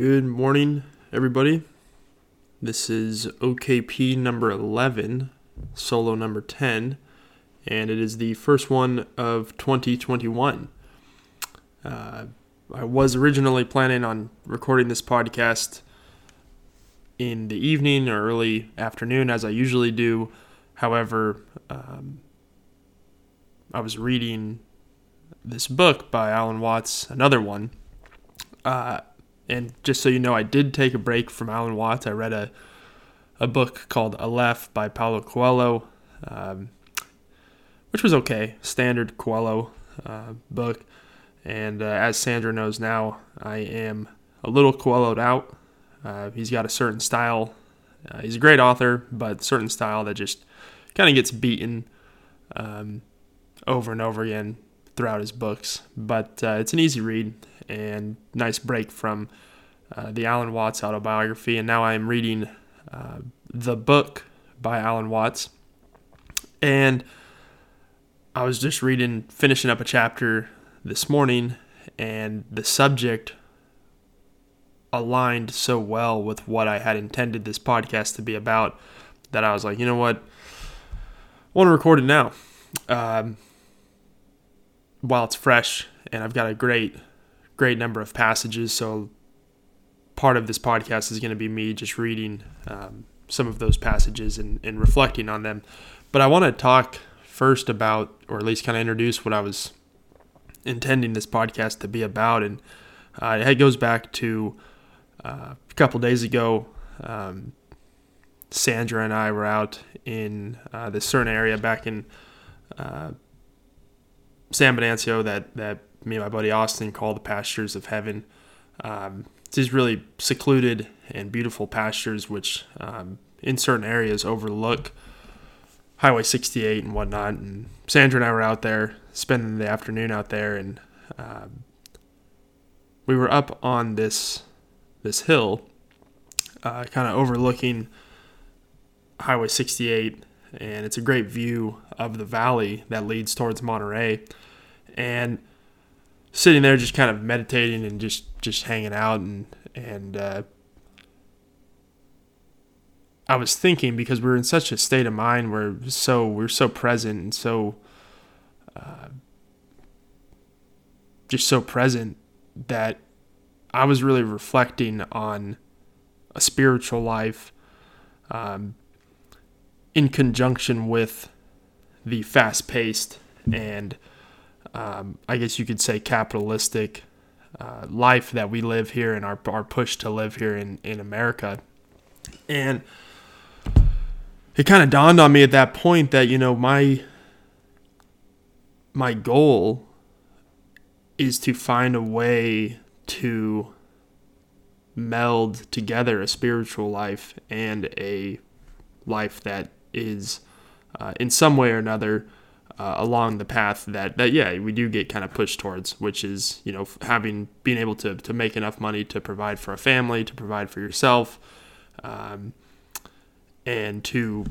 Good morning, everybody. This is OKP number 11, solo number 10, and it is the first one of 2021. Uh, I was originally planning on recording this podcast in the evening or early afternoon, as I usually do. However, um, I was reading this book by Alan Watts, another one. Uh, and just so you know, I did take a break from Alan Watts. I read a a book called Aleph by Paulo Coelho, um, which was okay, standard Coelho uh, book. And uh, as Sandra knows now, I am a little Coelho'd out. Uh, he's got a certain style. Uh, he's a great author, but certain style that just kind of gets beaten um, over and over again throughout his books. But uh, it's an easy read and nice break from uh, the Alan Watts autobiography. And now I am reading uh, the book by Alan Watts. And I was just reading, finishing up a chapter this morning, and the subject aligned so well with what I had intended this podcast to be about that I was like, you know what? I want to record it now. Um, while it's fresh, and I've got a great, great number of passages. So part of this podcast is going to be me just reading um, some of those passages and, and reflecting on them. But I want to talk first about, or at least kind of introduce what I was intending this podcast to be about. And uh, it goes back to uh, a couple days ago. Um, Sandra and I were out in uh, this certain area back in uh, San Benancio that, that me and my buddy Austin call the pastures of heaven. Um, it's these really secluded and beautiful pastures, which um, in certain areas overlook Highway 68 and whatnot. And Sandra and I were out there spending the afternoon out there, and um, we were up on this this hill, uh, kind of overlooking Highway 68, and it's a great view of the valley that leads towards Monterey. And sitting there, just kind of meditating and just just hanging out, and and uh, I was thinking because we are in such a state of mind where so we're so present and so uh, just so present that I was really reflecting on a spiritual life um, in conjunction with the fast paced and um, I guess you could say capitalistic uh, life that we live here and our, our push to live here in, in America. And it kind of dawned on me at that point that you know my my goal is to find a way to meld together a spiritual life and a life that is uh, in some way or another uh, along the path that, that yeah we do get kind of pushed towards which is you know having being able to, to make enough money to provide for a family to provide for yourself um, and to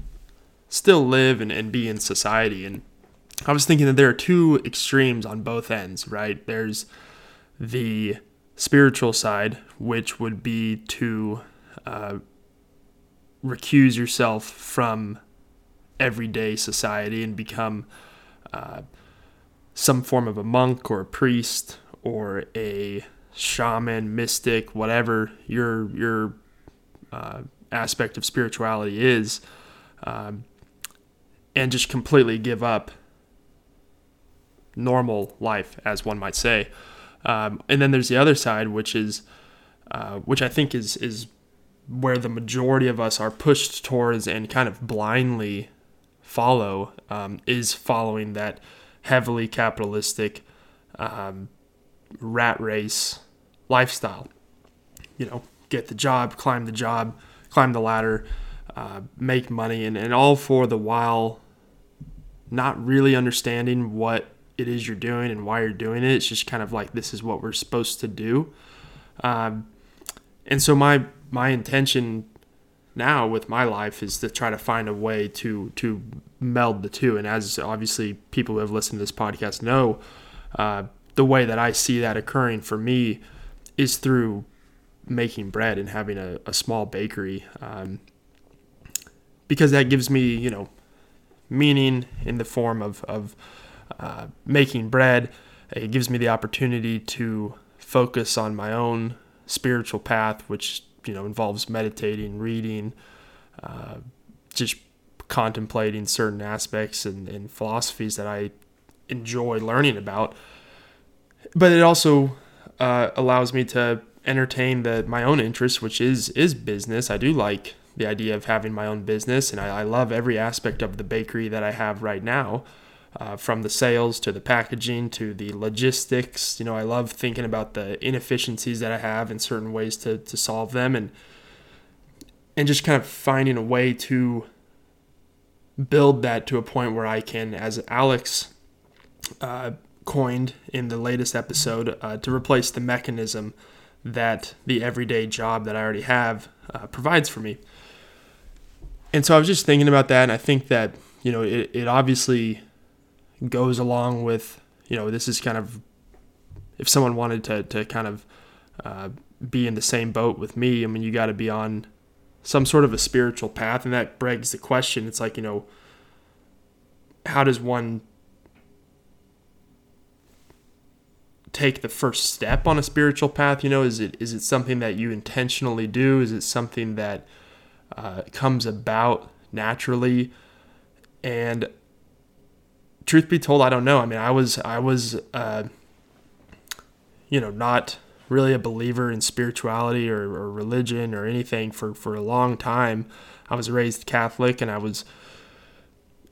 still live and, and be in society. And I was thinking that there are two extremes on both ends, right? There's the spiritual side, which would be to uh, recuse yourself from everyday society and become uh, some form of a monk or a priest or a shaman, mystic, whatever your your uh, aspect of spirituality is, um, and just completely give up normal life, as one might say. Um, and then there's the other side, which is, uh, which I think is is where the majority of us are pushed towards and kind of blindly follow, um, is following that heavily capitalistic um, rat race lifestyle. You know, get the job, climb the job, climb the ladder, uh, make money, and, and all for the while not really understanding what it is you're doing and why you're doing it. It's just kind of like this is what we're supposed to do. Um, and so my my intention now with my life is to try to find a way to to meld the two. And as obviously people who have listened to this podcast know, uh, the way that I see that occurring for me is through making bread and having a, a small bakery um, because that gives me you know meaning in the form of, of uh, making bread it gives me the opportunity to focus on my own spiritual path which you know involves meditating reading uh, just contemplating certain aspects and, and philosophies that i enjoy learning about but it also uh, allows me to entertain the my own interest, which is is business. I do like the idea of having my own business, and I, I love every aspect of the bakery that I have right now, uh, from the sales to the packaging to the logistics. You know, I love thinking about the inefficiencies that I have and certain ways to to solve them, and and just kind of finding a way to build that to a point where I can, as Alex uh, coined in the latest episode, uh, to replace the mechanism that the everyday job that I already have uh, provides for me. And so I was just thinking about that, and I think that you know it, it obviously goes along with you know this is kind of if someone wanted to to kind of uh, be in the same boat with me, I mean you got to be on some sort of a spiritual path, and that begs the question. It's like you know how does one take the first step on a spiritual path? You know, is it is it something that you intentionally do? Is it something that uh, comes about naturally? And truth be told, I don't know. I mean, I was I was uh, you know not really a believer in spirituality or, or religion or anything for for a long time. I was raised Catholic and I was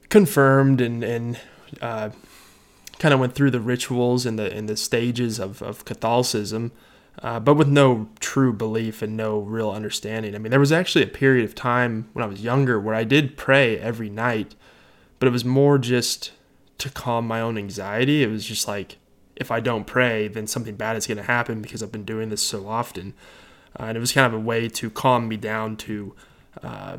confirmed and and uh, kind of went through the rituals and the and the stages of, of Catholicism, uh, but with no true belief and no real understanding. I mean, there was actually a period of time when I was younger where I did pray every night, but it was more just to calm my own anxiety. It was just like if I don't pray, then something bad is going to happen because I've been doing this so often, uh, and it was kind of a way to calm me down to uh,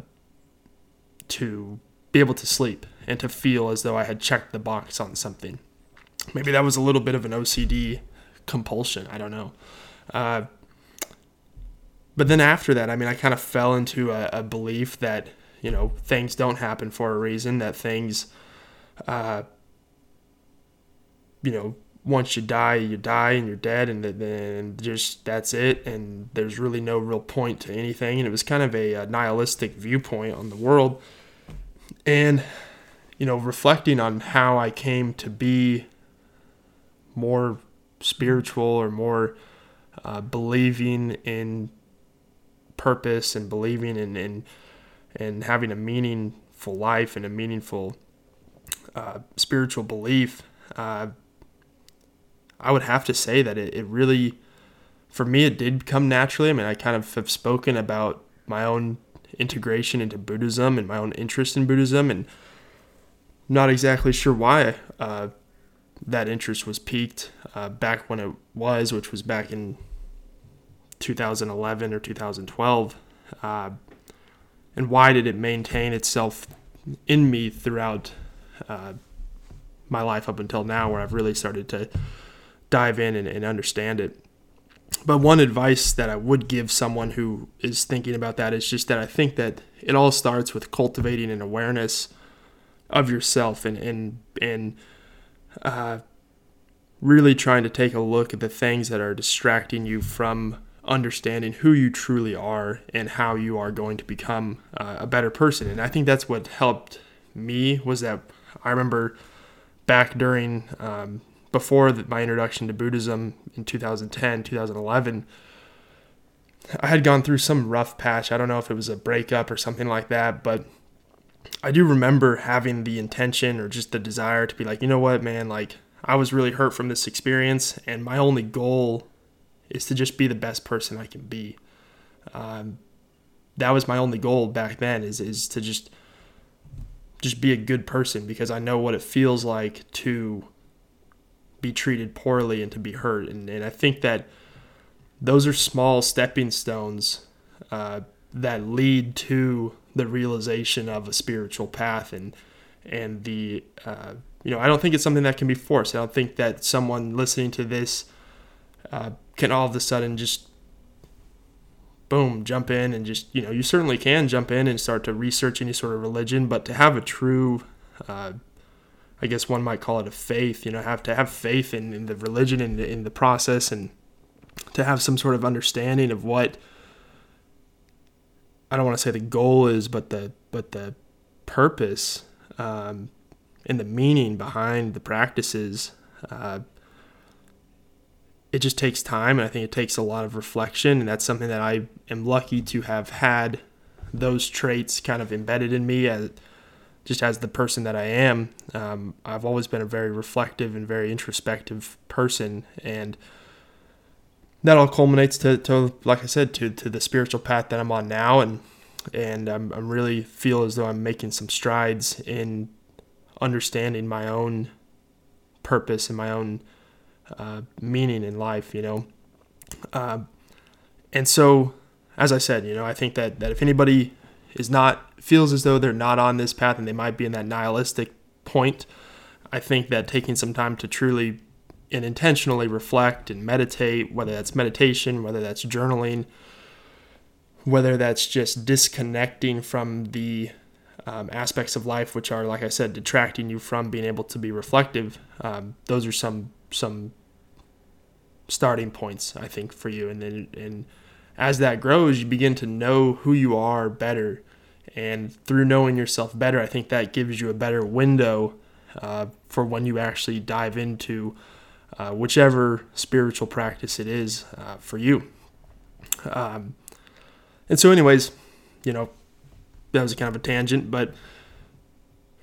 to be able to sleep and to feel as though I had checked the box on something. Maybe that was a little bit of an OCD compulsion. I don't know. Uh, but then after that, I mean, I kind of fell into a, a, belief that, you know, things don't happen for a reason, that things, uh, you know, once you die, you die and you're dead, and then just that's it. And there's really no real point to anything. And it was kind of a, a nihilistic viewpoint on the world. And, you know, reflecting on how I came to be more spiritual or more uh, believing in purpose and believing in, in and having a meaningful life and a meaningful uh, spiritual belief, uh, I would have to say that it, it really, for me, it did come naturally. I mean, I kind of have spoken about my own integration into Buddhism and my own interest in Buddhism, and not exactly sure why. Uh, that interest was piqued uh, back when it was, which was back in 2011 or 2012. Uh, and why did it maintain itself in me throughout uh, my life up until now, where I've really started to dive in and, and understand it? But one advice that I would give someone who is thinking about that is just that I think that it all starts with cultivating an awareness of yourself and and and uh, really trying to take a look at the things that are distracting you from understanding who you truly are and how you are going to become uh, a better person. And I think that's what helped me was that I remember back during um, before my introduction to Buddhism in 2010, 2011. I had gone through some rough patch. I don't know if it was a breakup or something like that, but I do remember having the intention or just the desire to be like, you know what, man, like I was really hurt from this experience, and my only goal is to just be the best person I can be. Um, that was my only goal back then is is to just just be a good person because I know what it feels like to be treated poorly and to be hurt, and and I think that those are small stepping stones uh, that lead to the realization of a spiritual path and and the uh, you know I don't think it's something that can be forced. I don't think that someone listening to this uh, can all of a sudden just boom, jump in and just, you know, you certainly can jump in and start to research any sort of religion, but to have a true, uh, I guess one might call it a faith, you know, have to have faith in, in the religion and in, in the process and to have some sort of understanding of what, I don't want to say the goal is, but the, but the purpose, um, and the meaning behind the practices, uh, it just takes time and i think it takes a lot of reflection and that's something that i am lucky to have had those traits kind of embedded in me as just as the person that i am um, i've always been a very reflective and very introspective person and that all culminates to, to like i said to, to the spiritual path that i'm on now and and I'm, I'm really feel as though i'm making some strides in understanding my own purpose and my own uh, meaning in life, you know. Uh, and so, as I said, you know, I think that, that if anybody is not, feels as though they're not on this path and they might be in that nihilistic point, I think that taking some time to truly and intentionally reflect and meditate, whether that's meditation, whether that's journaling, whether that's just disconnecting from the um, aspects of life which are, like I said, detracting you from being able to be reflective. Um, those are some some starting points, I think, for you. And then and as that grows, you begin to know who you are better, and through knowing yourself better, I think that gives you a better window uh, for when you actually dive into uh, whichever spiritual practice it is uh, for you. Um, and so, anyways, you know, that was kind of a tangent, but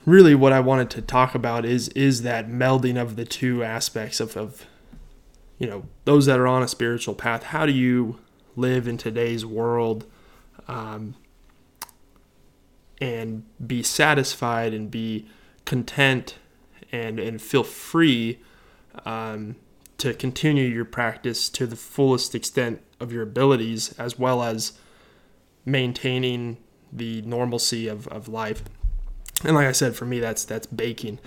really what I wanted to talk about is is that melding of the two aspects of, of you know those that are on a spiritual path. How do you live in today's world um, and be satisfied and be content and and feel free um, to continue your practice to the fullest extent of your abilities, as well as maintaining the normalcy of, of life. And like I said, for me, that's that's baking.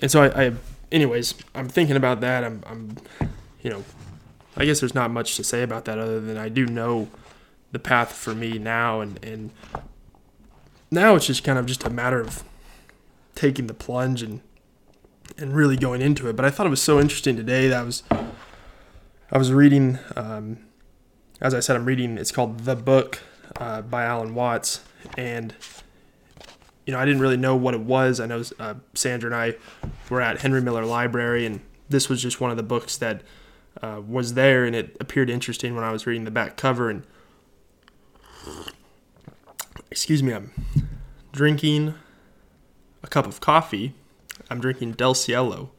And so I, I anyways, I'm thinking about that. I'm, I'm, you know, I guess there's not much to say about that other than I do know the path for me now, and and now it's just kind of just a matter of taking the plunge and and really going into it. But I thought it was so interesting today that I was I was reading, um, as I said, I'm reading. It's called The Book uh, by Alan Watts, and you know I didn't really know what it was. I know uh, Sandra and I were at Henry Miller Library, and this was just one of the books that uh, was there, and it appeared interesting when I was reading the back cover. And excuse me, I'm drinking a cup of coffee. I'm drinking Del Cielo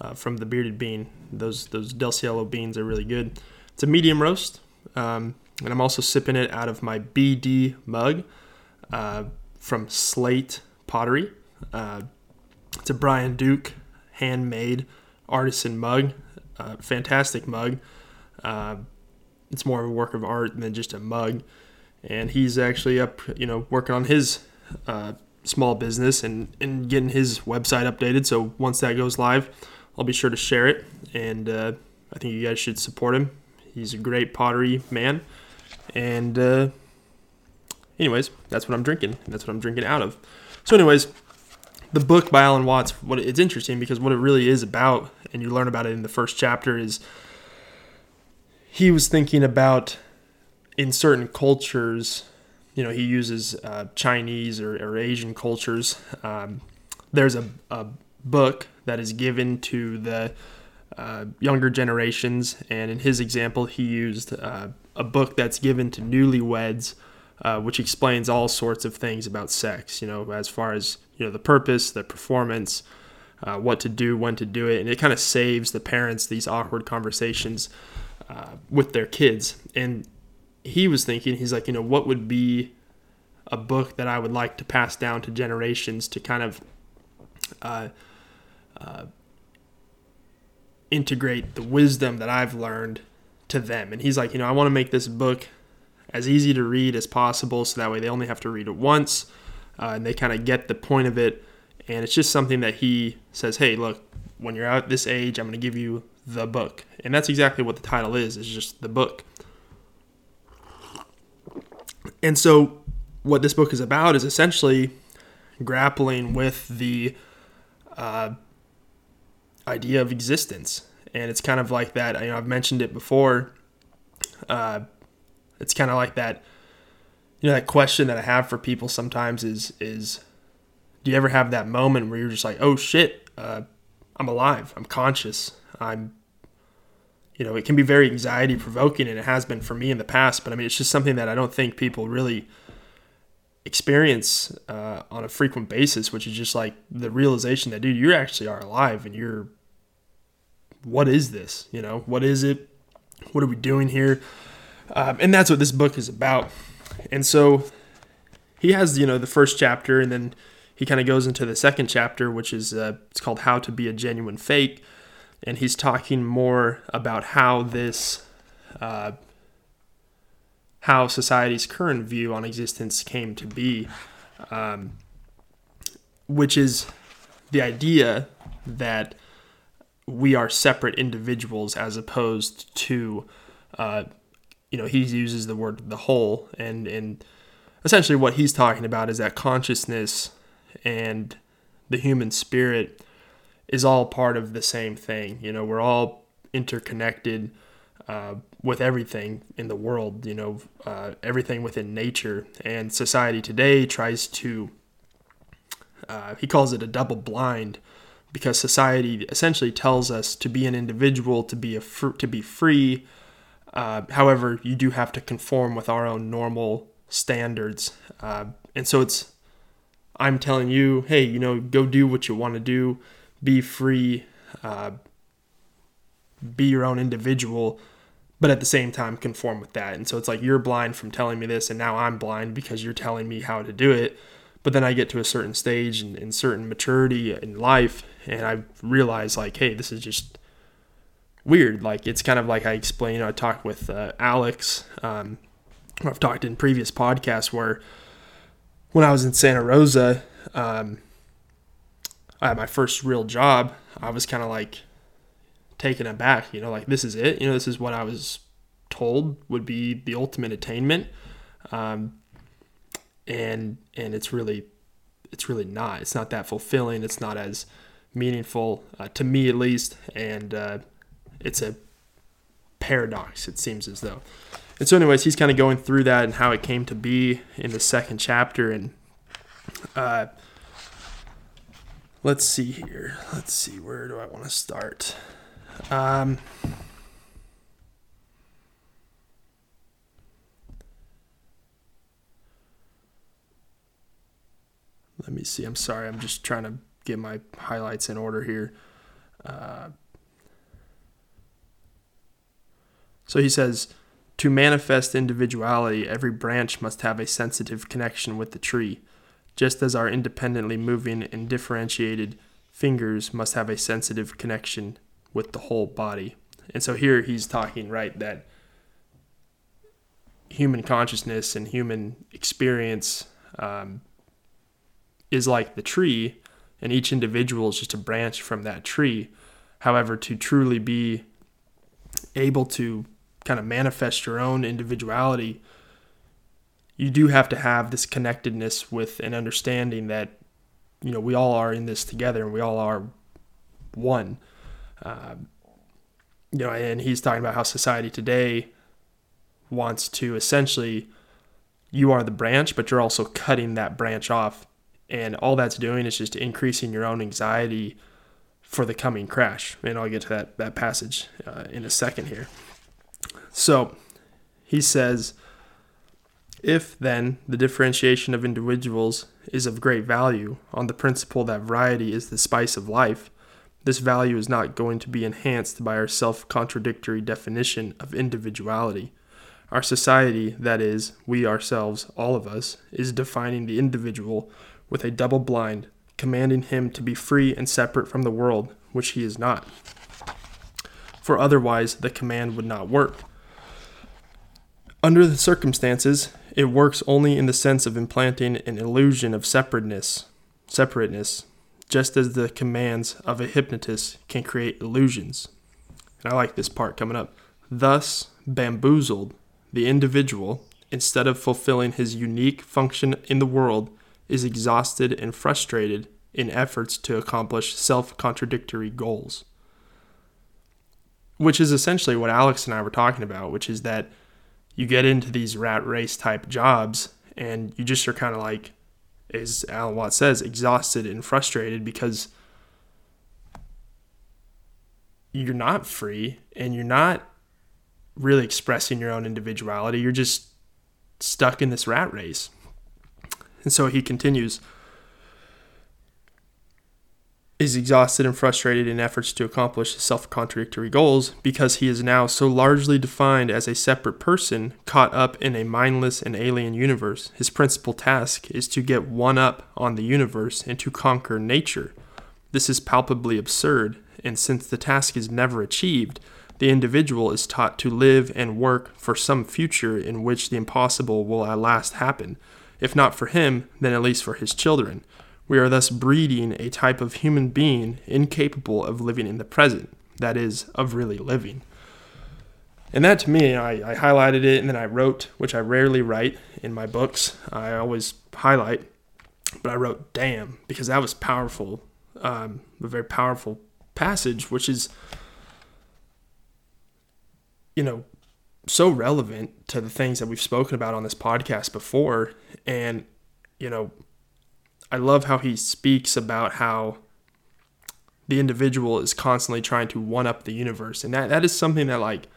uh, from the Bearded Bean. Those those Del Cielo beans are really good. It's a medium roast. Um, and I'm also sipping it out of my BD mug uh, from Slate Pottery. Uh, it's a Brian Duke handmade artisan mug, uh, fantastic mug. Uh, it's more of a work of art than just a mug. And he's actually up, you know, working on his uh, small business and, and getting his website updated. So once that goes live, I'll be sure to share it. And uh, I think you guys should support him. He's a great pottery man. And uh, anyways, that's what I'm drinking. That's what I'm drinking out of. So, anyways, the book by Alan Watts. What it's interesting because what it really is about, and you learn about it in the first chapter, is he was thinking about in certain cultures. You know, he uses uh, Chinese or, or, Asian cultures. Um, there's a, a book that is given to the uh, younger generations, and in his example, he used uh, a book that's given to newlyweds, uh, which explains all sorts of things about sex. You know, as far as you know, the purpose, the performance, uh, what to do, when to do it, and it kind of saves the parents these awkward conversations uh, with their kids. And he was thinking, he's like, you know, what would be a book that I would like to pass down to generations to kind of uh, uh, integrate the wisdom that I've learned to them. And he's like, you know, I want to make this book as easy to read as possible so that way they only have to read it once uh, and they kind of get the point of it. And it's just something that he says, hey, look, when you're at this age, I'm going to give you the book. And that's exactly what the title is, is just the book. And so, what this book is about is essentially grappling with the uh, idea of existence. And it's kind of like that. You know, I've mentioned it before. Uh, it's kind of like that. You know, that question that I have for people sometimes is is, you ever have that moment where you're just like, oh shit, uh, I'm alive, I'm conscious, I'm you know, it can be very anxiety provoking and it has been for me in the past, but I mean, it's just something that I don't think people really experience uh, on a frequent basis, which is just like the realization that, dude, you actually are alive and you're, what is this? You know, what is it? What are we doing here? Um, and that's what this book is about. And so he has, you know, the first chapter and then he kind of goes into the second chapter, which is, uh, it's called How to Be a Genuine Fake and he's talking more about how this uh, how society's current view on existence came to be um, which is the idea that we are separate individuals as opposed to uh, you know he uses the word the whole and and essentially what he's talking about is that consciousness and the human spirit is all part of the same thing. You know, we're all interconnected uh, with everything in the world, you know, uh, everything within nature. And society today tries to, uh, he calls it a double blind because society essentially tells us to be an individual, to be a fr- to be free. Uh, however, you do have to conform with our own normal standards, uh, and so it's. I'm telling you, hey, you know, go do what you want to do be free, uh, be your own individual, but at the same time conform with that. And so it's like you're blind from telling me this, and now I'm blind because you're telling me how to do it. But then I get to a certain stage and, and certain maturity in life, and I realize like, hey, this is just weird. Like it's kind of like I explained. You know, I talked with uh, Alex. Um, I've talked in previous podcasts where when I was in Santa Rosa, um, I had my first real job, I was kind of like taken aback, you know, like this is it, you know, this is what I was told would be the ultimate attainment. Um, and, and it's really, it's really not, it's not that fulfilling. It's not as meaningful uh, to me at least. And, uh, it's a paradox. It seems as though. And so anyways, he's kind of going through that and how it came to be in the second chapter. And, uh, let's see here. Let's see, where do I want to start? Um, let me see. I'm sorry. I'm just trying to get my highlights in order here. Uh, so he says, to manifest individuality, every branch must have a sensitive connection with the tree just as our independently moving and differentiated fingers must have a sensitive connection with the whole body. And so here he's talking, right, that human consciousness and human experience um, is like the tree, and each individual is just a branch from that tree. However, to truly be able to kind of manifest your own individuality you do have to have this connectedness with an understanding that you know we all are in this together and we all are one. Uh, you know and he's talking about how society today wants to essentially you are the branch but you're also cutting that branch off. And all that's doing is just increasing your own anxiety for the coming crash. And i'll get to that, that passage uh, in a second here so he says if, then, the differentiation of individuals is of great value, on the principle that variety is the spice of life, this value is not going to be enhanced by our self contradictory definition of individuality. Our society, that is, we ourselves, all of us, is defining the individual with a double blind, commanding him to be free and separate from the world, which he is not. For otherwise, the command would not work. Under the circumstances, it works only in the sense of implanting an illusion of separateness, separateness, just as the commands of a hypnotist can create illusions. And I like this part coming up. Thus, bamboozled, the individual, instead of fulfilling his unique function in the world, is exhausted and frustrated in efforts to accomplish self contradictory goals. Which is essentially what Alex and I were talking about, which is that you get into these rat race type jobs and you just are kind of like, as Alan Watts says, exhausted and frustrated because you're not free and you're not really expressing your own individuality. You're just stuck in this rat race. And so he continues is exhausted and frustrated in efforts to accomplish his self contradictory goals because he is now so largely defined as a separate person caught up in a mindless and alien universe. His principal task is to get one up on the universe and to conquer nature. This is palpably absurd, and since the task is never achieved, the individual is taught to live and work for some future in which the impossible will at last happen, if not for him, then at least for his children. We are thus breeding a type of human being incapable of living in the present, that is, of really living. And that to me, I, I highlighted it and then I wrote, which I rarely write in my books. I always highlight, but I wrote damn because that was powerful, um, a very powerful passage, which is, you know, so relevant to the things that we've spoken about on this podcast before. And, you know, I love how he speaks about how the individual is constantly trying to one up the universe. And that, that is something that like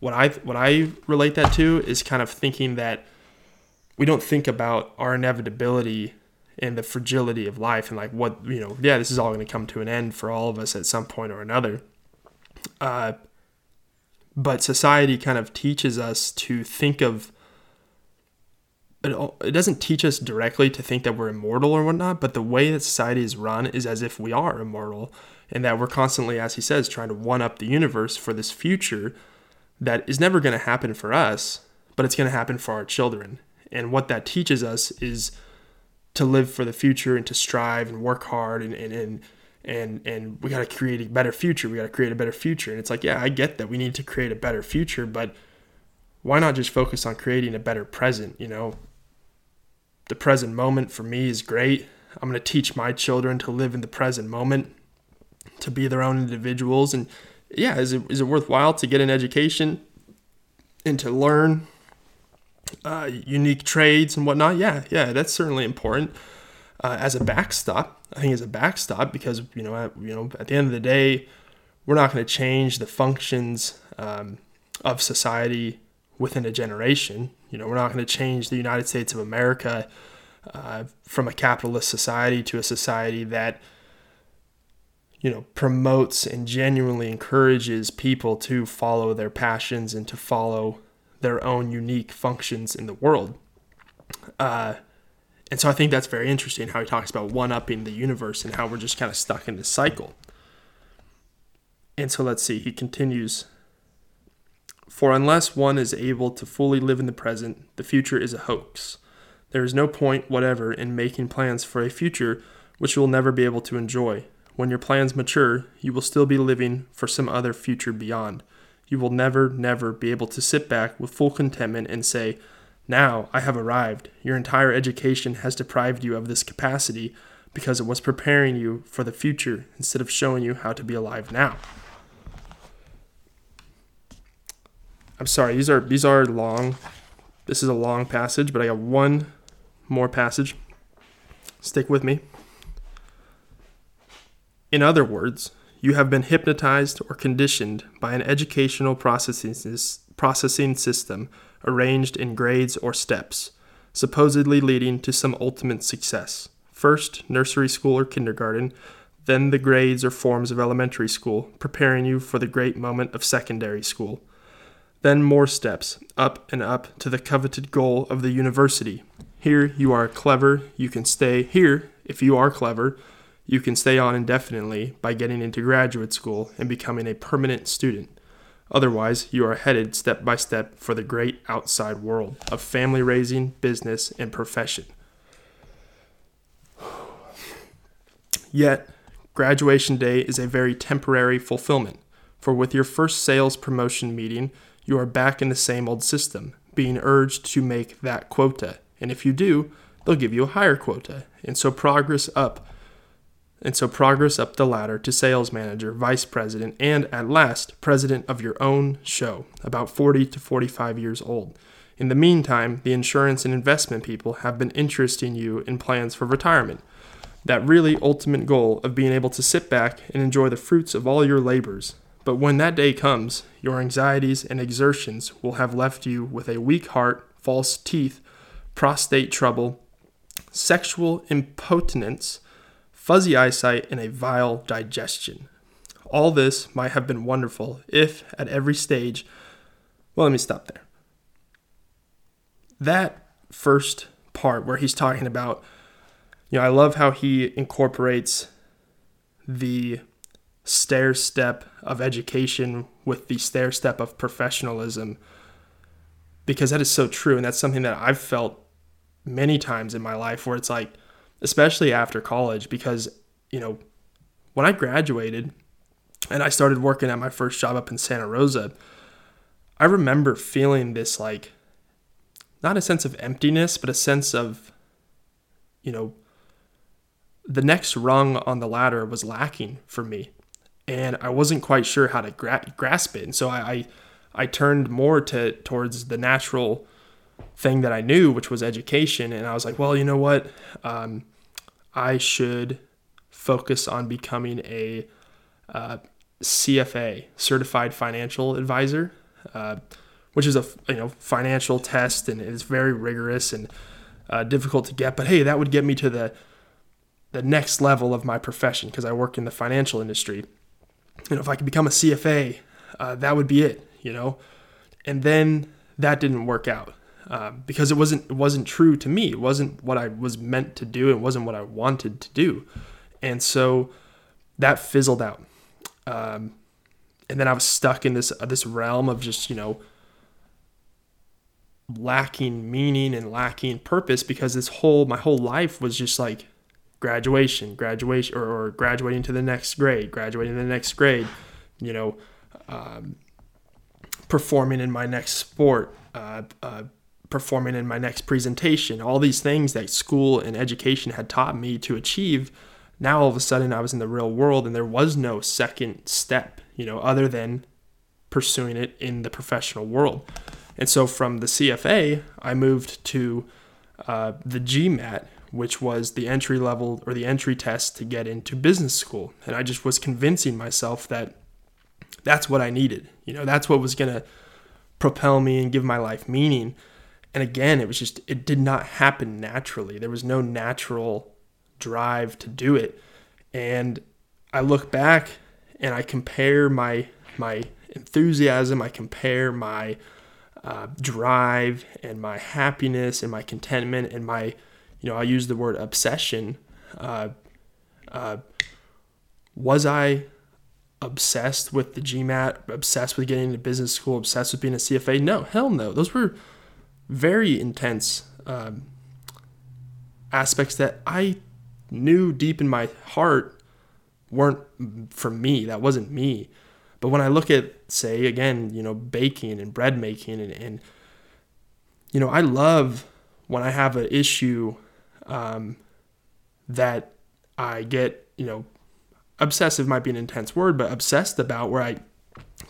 what I what I relate that to is kind of thinking that we don't think about our inevitability and the fragility of life and like what you know yeah this is all going to come to an end for all of us at some point or another uh, but society kind of teaches us to think of it, doesn't teach us directly to think that we're immortal or whatnot, but the way that society is run is as if we are immortal and that we're constantly, as he says, trying to one up the universe for this future that is never going to happen for us, but it's going to happen for our children. And what that teaches us is to live for the future and to strive and work hard and, and, and and and we got to create a better future. We got to create a better future. And it's like yeah i get that we need to create a better future but why not just focus on creating a better present you know the present moment for me is great. I'm going to teach my children to live in the present moment, to be their own individuals. And yeah, is it, is it worthwhile to get an education and to learn uh, unique trades and whatnot? Yeah, yeah, that's certainly important. Uh, as a backstop, I think as a backstop because you know, at, you know, at the end of the day, we're not going to change the functions um, of society within a generation. You know, we're not going to change the United States of America uh, from a capitalist society to a society that, you know, promotes and genuinely encourages people to follow their passions and to follow their own unique functions in the world. Uh, and so I think that's very interesting how he talks about one upping the universe and how we're just kind of stuck in this cycle. And so let's see, he continues for unless one is able to fully live in the present, the future is a hoax. There is no point whatever in making plans for a future which you will never be able to enjoy. When your plans mature, you will still be living for some other future beyond. You will never, never be able to sit back with full contentment and say, Now I have arrived. Your entire education has deprived you of this capacity because it was preparing you for the future instead of showing you how to be alive now. I'm sorry, these are these are long. This is a long passage, but I got one more passage. Stick with me. In other words, you have been hypnotized or conditioned by an educational processing, processing system arranged in grades or steps, supposedly leading to some ultimate success. First, nursery school or kindergarten, then the grades or forms of elementary school, preparing you for the great moment of secondary school. Then more steps, up and up to the coveted goal of the university. Here you are clever, you can stay. Here, if you are clever, you can stay on indefinitely by getting into graduate school and becoming a permanent student. Otherwise, you are headed step by step for the great outside world of family raising, business, and profession. Yet, graduation day is a very temporary fulfillment, for with your first sales promotion meeting, you are back in the same old system, being urged to make that quota. And if you do, they'll give you a higher quota. And so progress up. And so progress up the ladder to sales manager, vice president, and at last, president of your own show, about 40 to 45 years old. In the meantime, the insurance and investment people have been interesting you in plans for retirement. That really ultimate goal of being able to sit back and enjoy the fruits of all your labors. But when that day comes, your anxieties and exertions will have left you with a weak heart, false teeth, prostate trouble, sexual impotence, fuzzy eyesight, and a vile digestion. All this might have been wonderful if, at every stage, well, let me stop there that first part where he's talking about, you know, I love how he incorporates the stair step of education with the stair step of professionalism because that is so true and that's something that I've felt many times in my life where it's like especially after college because you know when I graduated and I started working at my first job up in Santa Rosa I remember feeling this like not a sense of emptiness, but a sense of, you know, the next rung on the ladder was lacking for me. And I wasn't quite sure how to gra- grasp it. And so I, I, I turned more to towards the natural thing that I knew, which was education. And I was like, well, you know what? Um, I should focus on becoming a uh, CFA, Certified Financial Advisor. Uh, which is a you know financial test and it's very rigorous and uh, difficult to get. But hey, that would get me to the the next level of my profession because I work in the financial industry. And if I could become a CFA, uh, that would be it, you know. And then that didn't work out uh, because it wasn't it wasn't true to me. It wasn't what I was meant to do. It wasn't what I wanted to do, and so that fizzled out. Um, and then I was stuck in this uh, this realm of just you know lacking meaning and lacking purpose because this whole my whole life was just like graduation graduation or, or graduating to the next grade graduating to the next grade you know um, performing in my next sport uh, uh, performing in my next presentation all these things that school and education had taught me to achieve. Now all of a sudden i was in the real world and there was no second step you know other than pursuing it in the professional world. And so from the CFA, I moved to uh, the GMAT, which was the entry level or the entry test to get into business school. And I just was convincing myself that that's what I needed. You know, that's what was going to propel me and give my life meaning. And again, it was just, it did not happen naturally. There was no natural drive to do it. And I look back and I compare my, my enthusiasm, I compare my uh, drive and my happiness and my contentment and my, you know, I use the word obsession. Uh, uh, was I obsessed with the GMAT, obsessed with getting into business school, obsessed with being a CFA? No, hell no. Those were very intense um, aspects that I knew deep in my heart weren't for me. That wasn't me. But when I look at, say, again, you know, baking and bread making, and, and you know, I love when I have an issue um, that I get, you know, obsessive might be an intense word, but obsessed about where I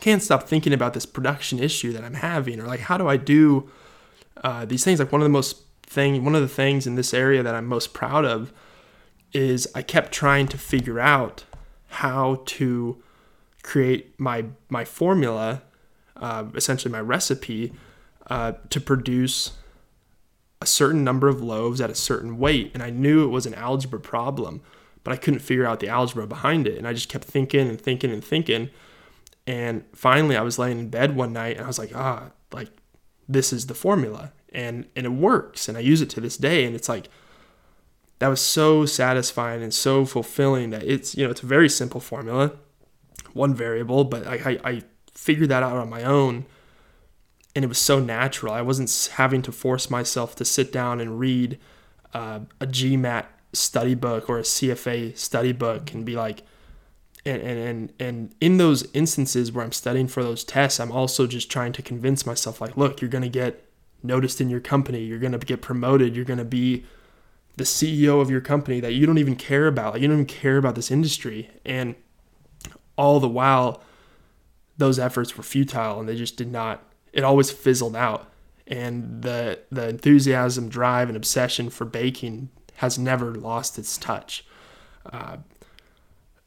can't stop thinking about this production issue that I'm having, or like, how do I do uh, these things? Like one of the most thing, one of the things in this area that I'm most proud of is I kept trying to figure out how to create my my formula, uh, essentially my recipe, uh, to produce a certain number of loaves at a certain weight. And I knew it was an algebra problem, but I couldn't figure out the algebra behind it. And I just kept thinking and thinking and thinking. And finally, I was laying in bed one night and I was like, ah, like this is the formula, and and it works. And I use it to this day. And it's like that was so satisfying and so fulfilling that it's you know it's a very simple formula one variable, but I, I, I figured that out on my own. And it was so natural. I wasn't having to force myself to sit down and read uh, a GMAT study book or a CFA study book and be like, and, and, and, and in those instances where I'm studying for those tests, I'm also just trying to convince myself, like, look, you're going to get noticed in your company. You're going to get promoted. You're going to be the CEO of your company that you don't even care about. Like, you don't even care about this industry. And all the while, those efforts were futile and they just did not, it always fizzled out. And the, the enthusiasm, drive, and obsession for baking has never lost its touch. Uh,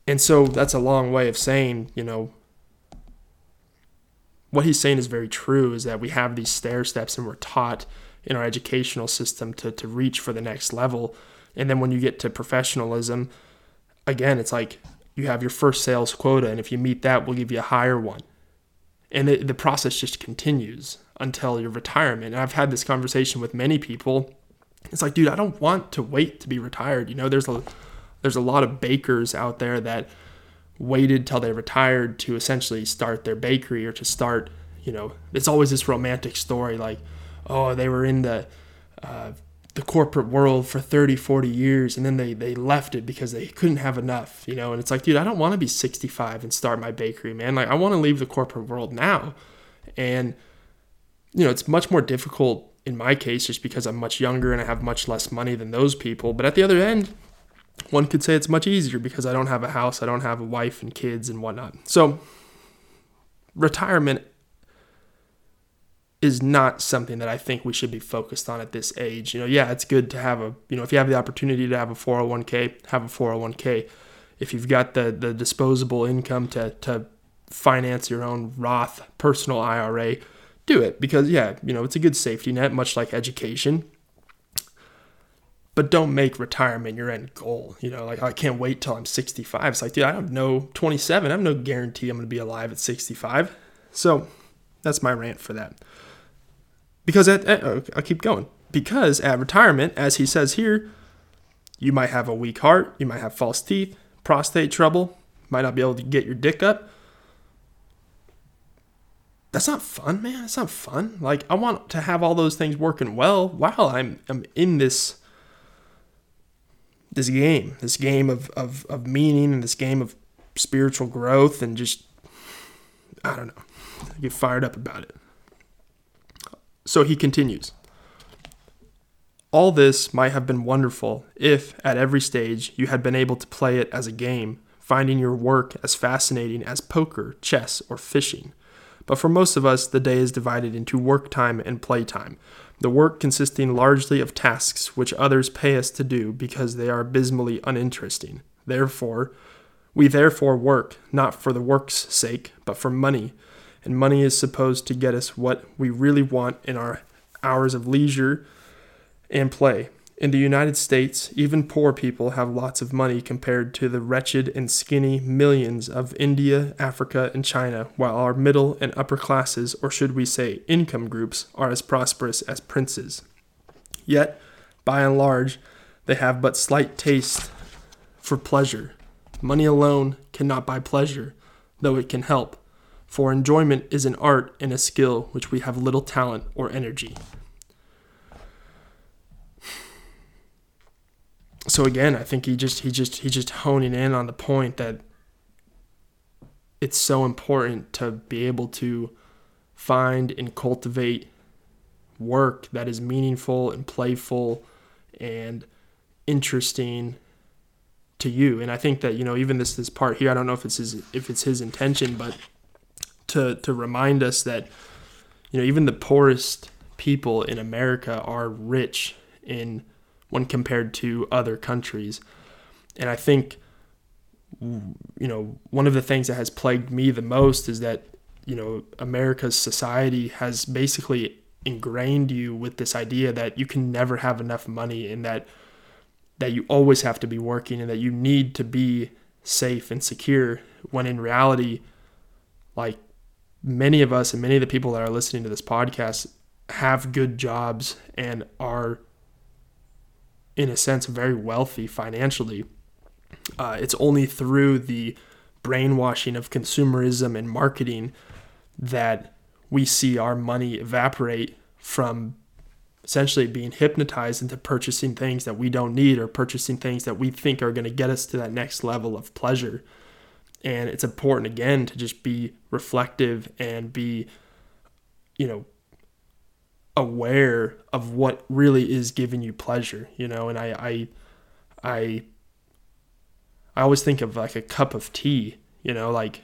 and so that's a long way of saying, you know, what he's saying is very true is that we have these stair steps and we're taught in our educational system to, to reach for the next level. And then when you get to professionalism, again, it's like you have your first sales quota, and if you meet that, we'll give you a higher one. And it, the process just continues until your retirement. And I've had this conversation with many people. It's like, dude, I don't want to wait to be retired. You know, there's a there's a lot of bakers out there that waited till they retired to essentially start their bakery or to start, you know, it's always this romantic story like, oh, they were in the uh, the corporate world for 30, 40 years and then they, they left it because they couldn't have enough, you know, and it's like, dude, I don't want to be 65 and start my bakery, man. Like, I want to leave the corporate world now. And, you know, it's much more difficult in my case just because I'm much younger and I have much less money than those people. But at the other end, one could say it's much easier because I don't have a house, I don't have a wife and kids and whatnot. So, retirement is not something that I think we should be focused on at this age. You know, yeah, it's good to have a, you know, if you have the opportunity to have a 401k, have a 401k. If you've got the the disposable income to to finance your own Roth personal IRA, do it because yeah, you know, it's a good safety net much like education but don't make retirement your end goal. You know, like I can't wait till I'm 65. It's like, dude, I have no 27. I have no guarantee I'm going to be alive at 65. So that's my rant for that. Because at, at, I'll keep going. Because at retirement, as he says here, you might have a weak heart, you might have false teeth, prostate trouble, might not be able to get your dick up. That's not fun, man. That's not fun. Like I want to have all those things working well while I'm, I'm in this this game, this game of, of, of meaning and this game of spiritual growth and just, I don't know, I get fired up about it. So he continues. All this might have been wonderful if, at every stage, you had been able to play it as a game, finding your work as fascinating as poker, chess, or fishing. But for most of us, the day is divided into work time and play time, the work consisting largely of tasks which others pay us to do because they are abysmally uninteresting. Therefore, we therefore work, not for the work's sake, but for money, and money is supposed to get us what we really want in our hours of leisure and play. In the United States, even poor people have lots of money compared to the wretched and skinny millions of India, Africa, and China, while our middle and upper classes, or should we say income groups, are as prosperous as princes. Yet, by and large, they have but slight taste for pleasure. Money alone cannot buy pleasure, though it can help, for enjoyment is an art and a skill which we have little talent or energy. so again, I think he just he just he just honing in on the point that it's so important to be able to find and cultivate work that is meaningful and playful and interesting to you. And I think that you know even this this part here, I don't know if it's his if it's his intention, but to to remind us that you know even the poorest people in America are rich in when compared to other countries. And I think, you know, one of the things that has plagued me the most is that, you know, America's society has basically ingrained you with this idea that you can never have enough money and that that you always have to be working and that you need to be safe and secure when in reality like many of us and many of the people that are listening to this podcast have good jobs and are in a sense, very wealthy financially. Uh, it's only through the brainwashing of consumerism and marketing that we see our money evaporate from essentially being hypnotized into purchasing things that we don't need or purchasing things that we think are going to get us to that next level of pleasure. And it's important again to just be reflective and be, you know, aware of what really is giving you pleasure, you know, and I I I I always think of like a cup of tea, you know, like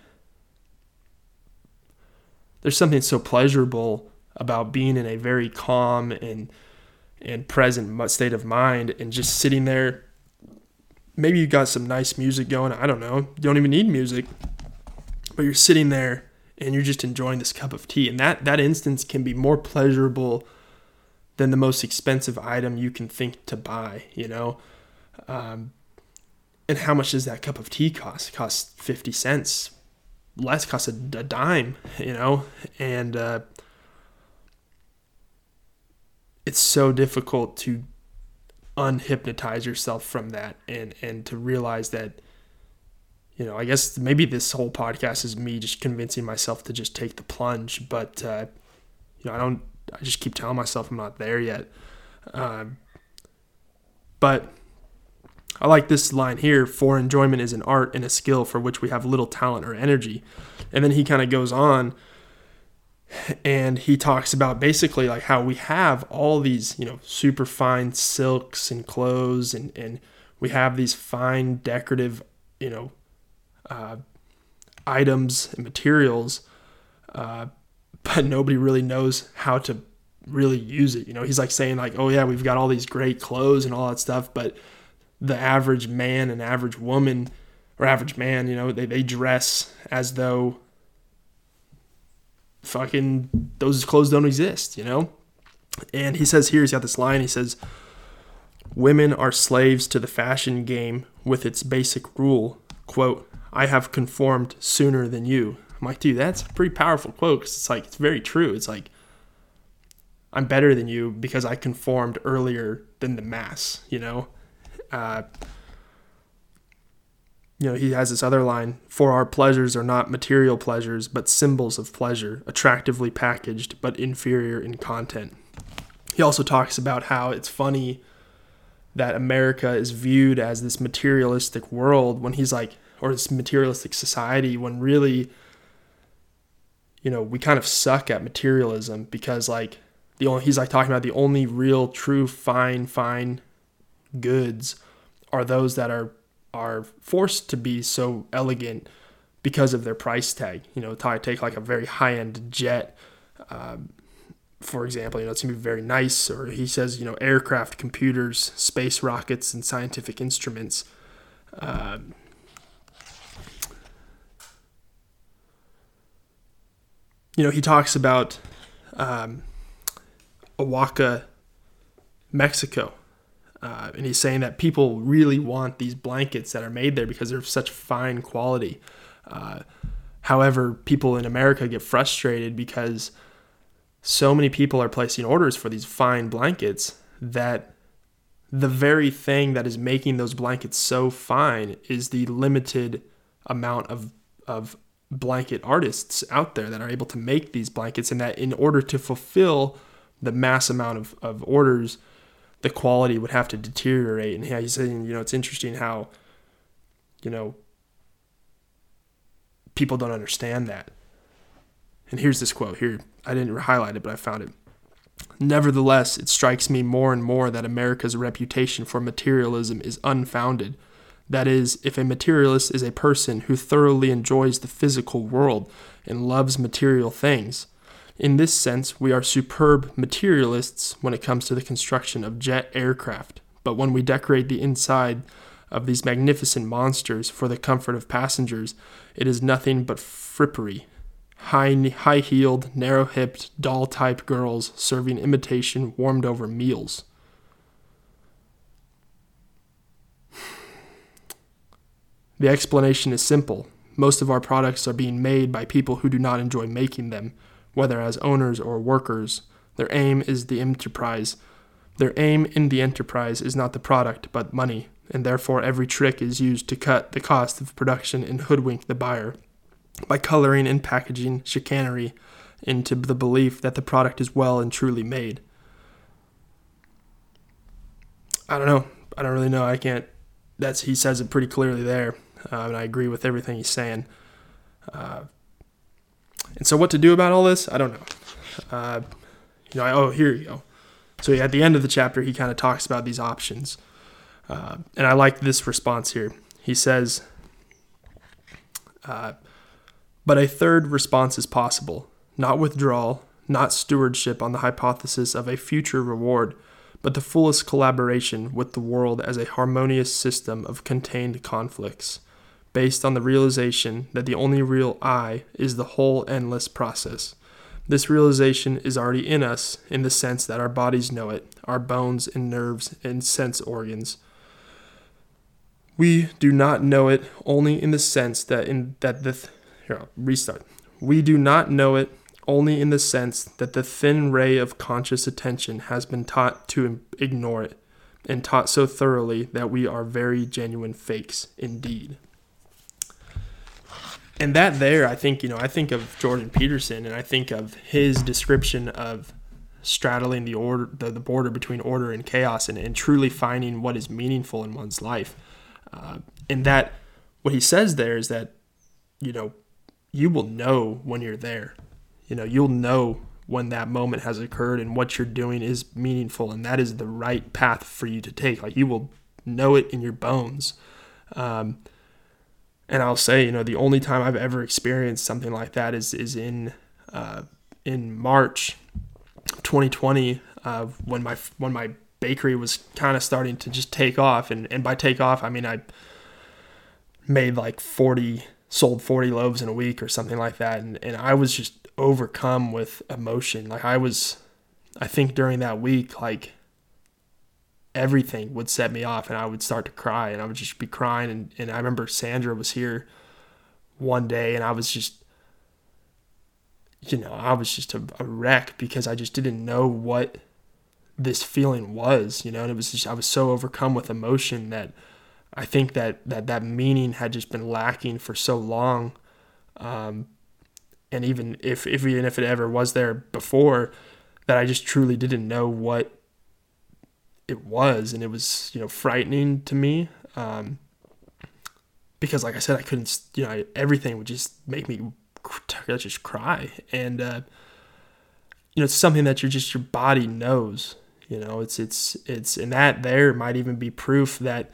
there's something so pleasurable about being in a very calm and and present state of mind and just sitting there maybe you got some nice music going i don't know. You don't even need music but you're sitting there and you're just enjoying this cup of tea. And that that instance can be more pleasurable than the most expensive item you can think to buy you know? Um, and how much does that cup of tea cost? It costs 50 cents less costs a, a dime you know? And uh, it's so difficult to unhypnotize yourself from that and and to realize that you know i guess maybe this whole podcast is me just convincing myself to just take the plunge but uh, you know i don't i just keep telling myself i'm not there yet. Um, but i like this line here for enjoyment is an art and a skill for which we have little talent or energy. And then he kind of goes on and he talks about basically like how we have all these you know super fine silks and clothes and and we have these fine decorative you know uh, items and materials uh, but nobody really knows how to really use it. You know he's like saying like oh yeah we've got all these great clothes and all that stuff but the average man and average woman or average man you know they, they dress as though fucking those clothes don't exist, you know? And he says here, he's got this line, he says, Women are slaves to the fashion game with its basic rule, quote, I have conformed sooner than you. I'm like, dude, that's a pretty powerful quote because it's like, it's very true. It's like, I'm better than you because I conformed earlier than the mass, you know? Uh, you know, he has this other line For our pleasures are not material pleasures, but symbols of pleasure, attractively packaged, but inferior in content. He also talks about how it's funny that America is viewed as this materialistic world when he's like, or this materialistic society, when really, you know, we kind of suck at materialism because, like, the only, he's like talking about the only real, true, fine, fine goods are those that are are forced to be so elegant because of their price tag. You know, take like a very high end jet, um, for example, you know, it's gonna be very nice. Or he says, you know, aircraft, computers, space rockets, and scientific instruments. Um, you know, he talks about um, Oaxaca, Mexico, uh, and he's saying that people really want these blankets that are made there because they're of such fine quality. Uh, however, people in America get frustrated because so many people are placing orders for these fine blankets that the very thing that is making those blankets so fine is the limited amount of, of blanket artists out there that are able to make these blankets, and that in order to fulfill the mass amount of, of orders, the quality would have to deteriorate. And he's saying, you know, it's interesting how, you know, people don't understand that. And here's this quote here. I didn't highlight it, but I found it. Nevertheless, it strikes me more and more that America's reputation for materialism is unfounded. That is, if a materialist is a person who thoroughly enjoys the physical world and loves material things, in this sense, we are superb materialists when it comes to the construction of jet aircraft, but when we decorate the inside of these magnificent monsters for the comfort of passengers, it is nothing but frippery. High, high heeled, narrow hipped, doll type girls serving imitation warmed over meals. The explanation is simple. Most of our products are being made by people who do not enjoy making them, whether as owners or workers. Their aim is the enterprise. Their aim in the enterprise is not the product, but money, and therefore every trick is used to cut the cost of production and hoodwink the buyer. By coloring and packaging chicanery into the belief that the product is well and truly made. I don't know. I don't really know. I can't. That's he says it pretty clearly there, uh, and I agree with everything he's saying. Uh, and so, what to do about all this? I don't know. Uh, You know, I, oh, here you go. So at the end of the chapter, he kind of talks about these options. Uh, and I like this response here. He says, uh, but a third response is possible not withdrawal, not stewardship on the hypothesis of a future reward, but the fullest collaboration with the world as a harmonious system of contained conflicts, based on the realization that the only real I is the whole endless process. This realization is already in us in the sense that our bodies know it, our bones and nerves and sense organs. We do not know it only in the sense that in that the th- here I'll restart. We do not know it only in the sense that the thin ray of conscious attention has been taught to ignore it, and taught so thoroughly that we are very genuine fakes indeed. And that there, I think, you know, I think of Jordan Peterson and I think of his description of straddling the order the, the border between order and chaos and, and truly finding what is meaningful in one's life. Uh, and that what he says there is that, you know, you will know when you're there. You know, you'll know when that moment has occurred and what you're doing is meaningful and that is the right path for you to take. Like you will know it in your bones. Um, and I'll say, you know, the only time I've ever experienced something like that is is in uh, in March 2020 uh, when my when my bakery was kind of starting to just take off, and and by take off I mean I made like 40 sold 40 loaves in a week or something like that. And, and i was just overcome with emotion. Like i was i think during that week like everything would set me off and i would start to cry and i would just be crying and, and i remember sandra was here one day and i was just you know i was just a, a wreck because i just didn't know what this feeling was you know and it was just i was so overcome with emotion that I think that that that meaning had just been lacking for so long, um, and even if, if even if it ever was there before, that I just truly didn't know what it was, and it was you know frightening to me, um, because like I said, I couldn't you know everything would just make me just cry, and uh, you know it's something that you're just your body knows, you know it's it's it's and that there might even be proof that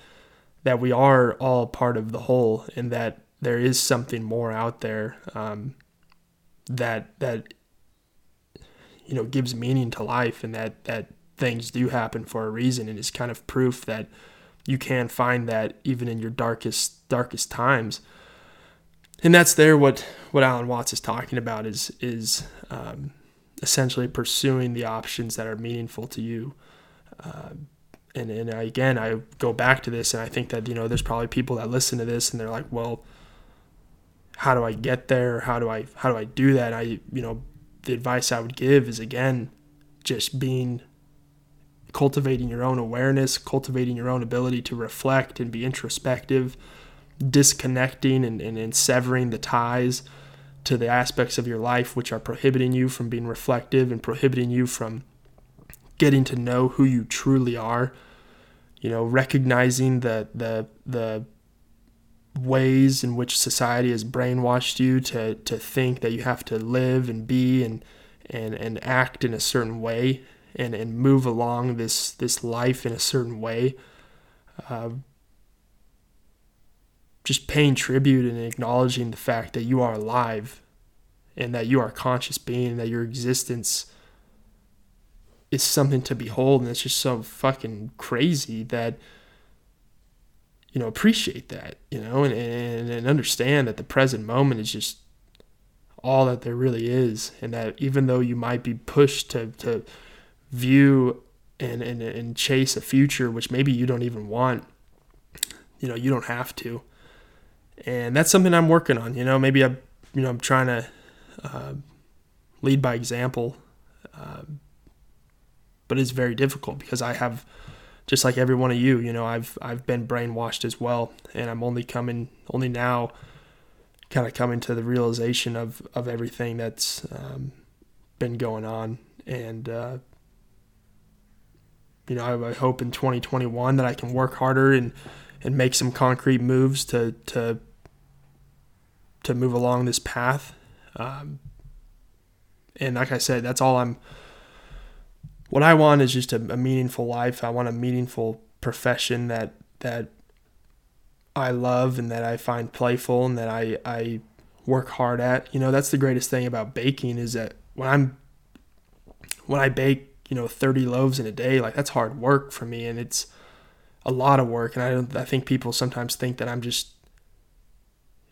that we are all part of the whole and that there is something more out there um, that that you know gives meaning to life and that that things do happen for a reason and is kind of proof that you can find that even in your darkest darkest times. And that's there what what Alan Watts is talking about is is um, essentially pursuing the options that are meaningful to you. Uh, and and again I go back to this and I think that you know there's probably people that listen to this and they're like well how do I get there? How do I how do I do that? I you know the advice I would give is again just being cultivating your own awareness cultivating your own ability to reflect and be introspective disconnecting and, and, and severing the ties to the aspects of your life which are prohibiting you from being reflective and prohibiting you from getting to know who you truly are. You know recognizing the the the ways in which society has brainwashed you to to think that you have to live and be and and and act in a certain way and and move along this this life in a certain way uh, just paying tribute and acknowledging the fact that you are alive and that you are a conscious being that your existence is something to behold. And it's just so fucking crazy that you know appreciate that you know and, and, and understand that the present moment is just all that there really is. And that even though you might be pushed to, to view and, and, and chase a future which maybe you don't even want. You know you don't have to. And that's something i'm working on you know maybe I'm, you know i'm trying to uh, lead by example uh, but it's very difficult because I have just like every one of you, you know, I've I've been brainwashed as well, and I'm only coming only now, kind of coming to the realization of of everything that's um, been going on, and uh, you know, I, I, hope in 2021 that I can work harder and and make some concrete moves to to to move along this path. Um, and like I said, that's all I'm what I want is just a, a meaningful life. I want a meaningful profession that that I love and that I find playful and that I I work hard at. You know, that's the greatest thing about baking is that when I'm when I bake, you know, 30 loaves in a day, like that's hard work for me and it's a lot of work and I don't I think people sometimes think that I'm just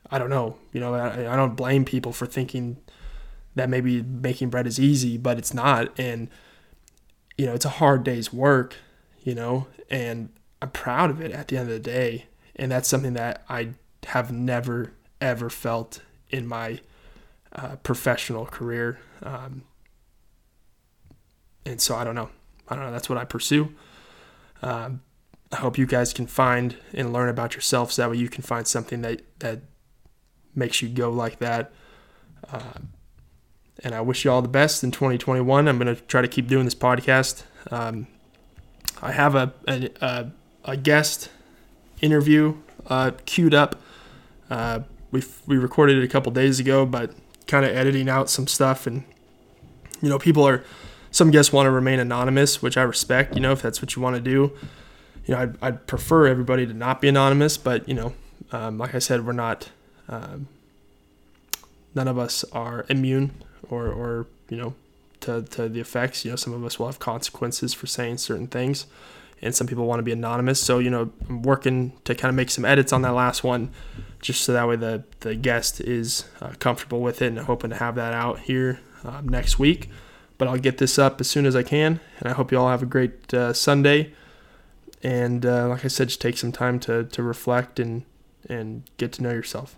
I don't know, you know, I, I don't blame people for thinking that maybe making bread is easy, but it's not and you know, it's a hard day's work, you know, and I'm proud of it at the end of the day. And that's something that I have never, ever felt in my uh, professional career. Um, and so I don't know. I don't know. That's what I pursue. Um, I hope you guys can find and learn about yourself so that way you can find something that, that makes you go like that. Uh, and I wish you all the best in 2021. I'm going to try to keep doing this podcast. Um, I have a, a, a guest interview uh, queued up. Uh, we we recorded it a couple days ago, but kind of editing out some stuff, and you know, people are some guests want to remain anonymous, which I respect. You know, if that's what you want to do, you know, I'd, I'd prefer everybody to not be anonymous, but you know, um, like I said, we're not. Um, none of us are immune or, or you know, to, to the effects. You know, some of us will have consequences for saying certain things, and some people want to be anonymous. So, you know, I'm working to kind of make some edits on that last one, just so that way the, the guest is uh, comfortable with it, and hoping to have that out here um, next week. But I'll get this up as soon as I can, and I hope you all have a great uh, Sunday. And uh, like I said, just take some time to, to reflect and, and get to know yourself.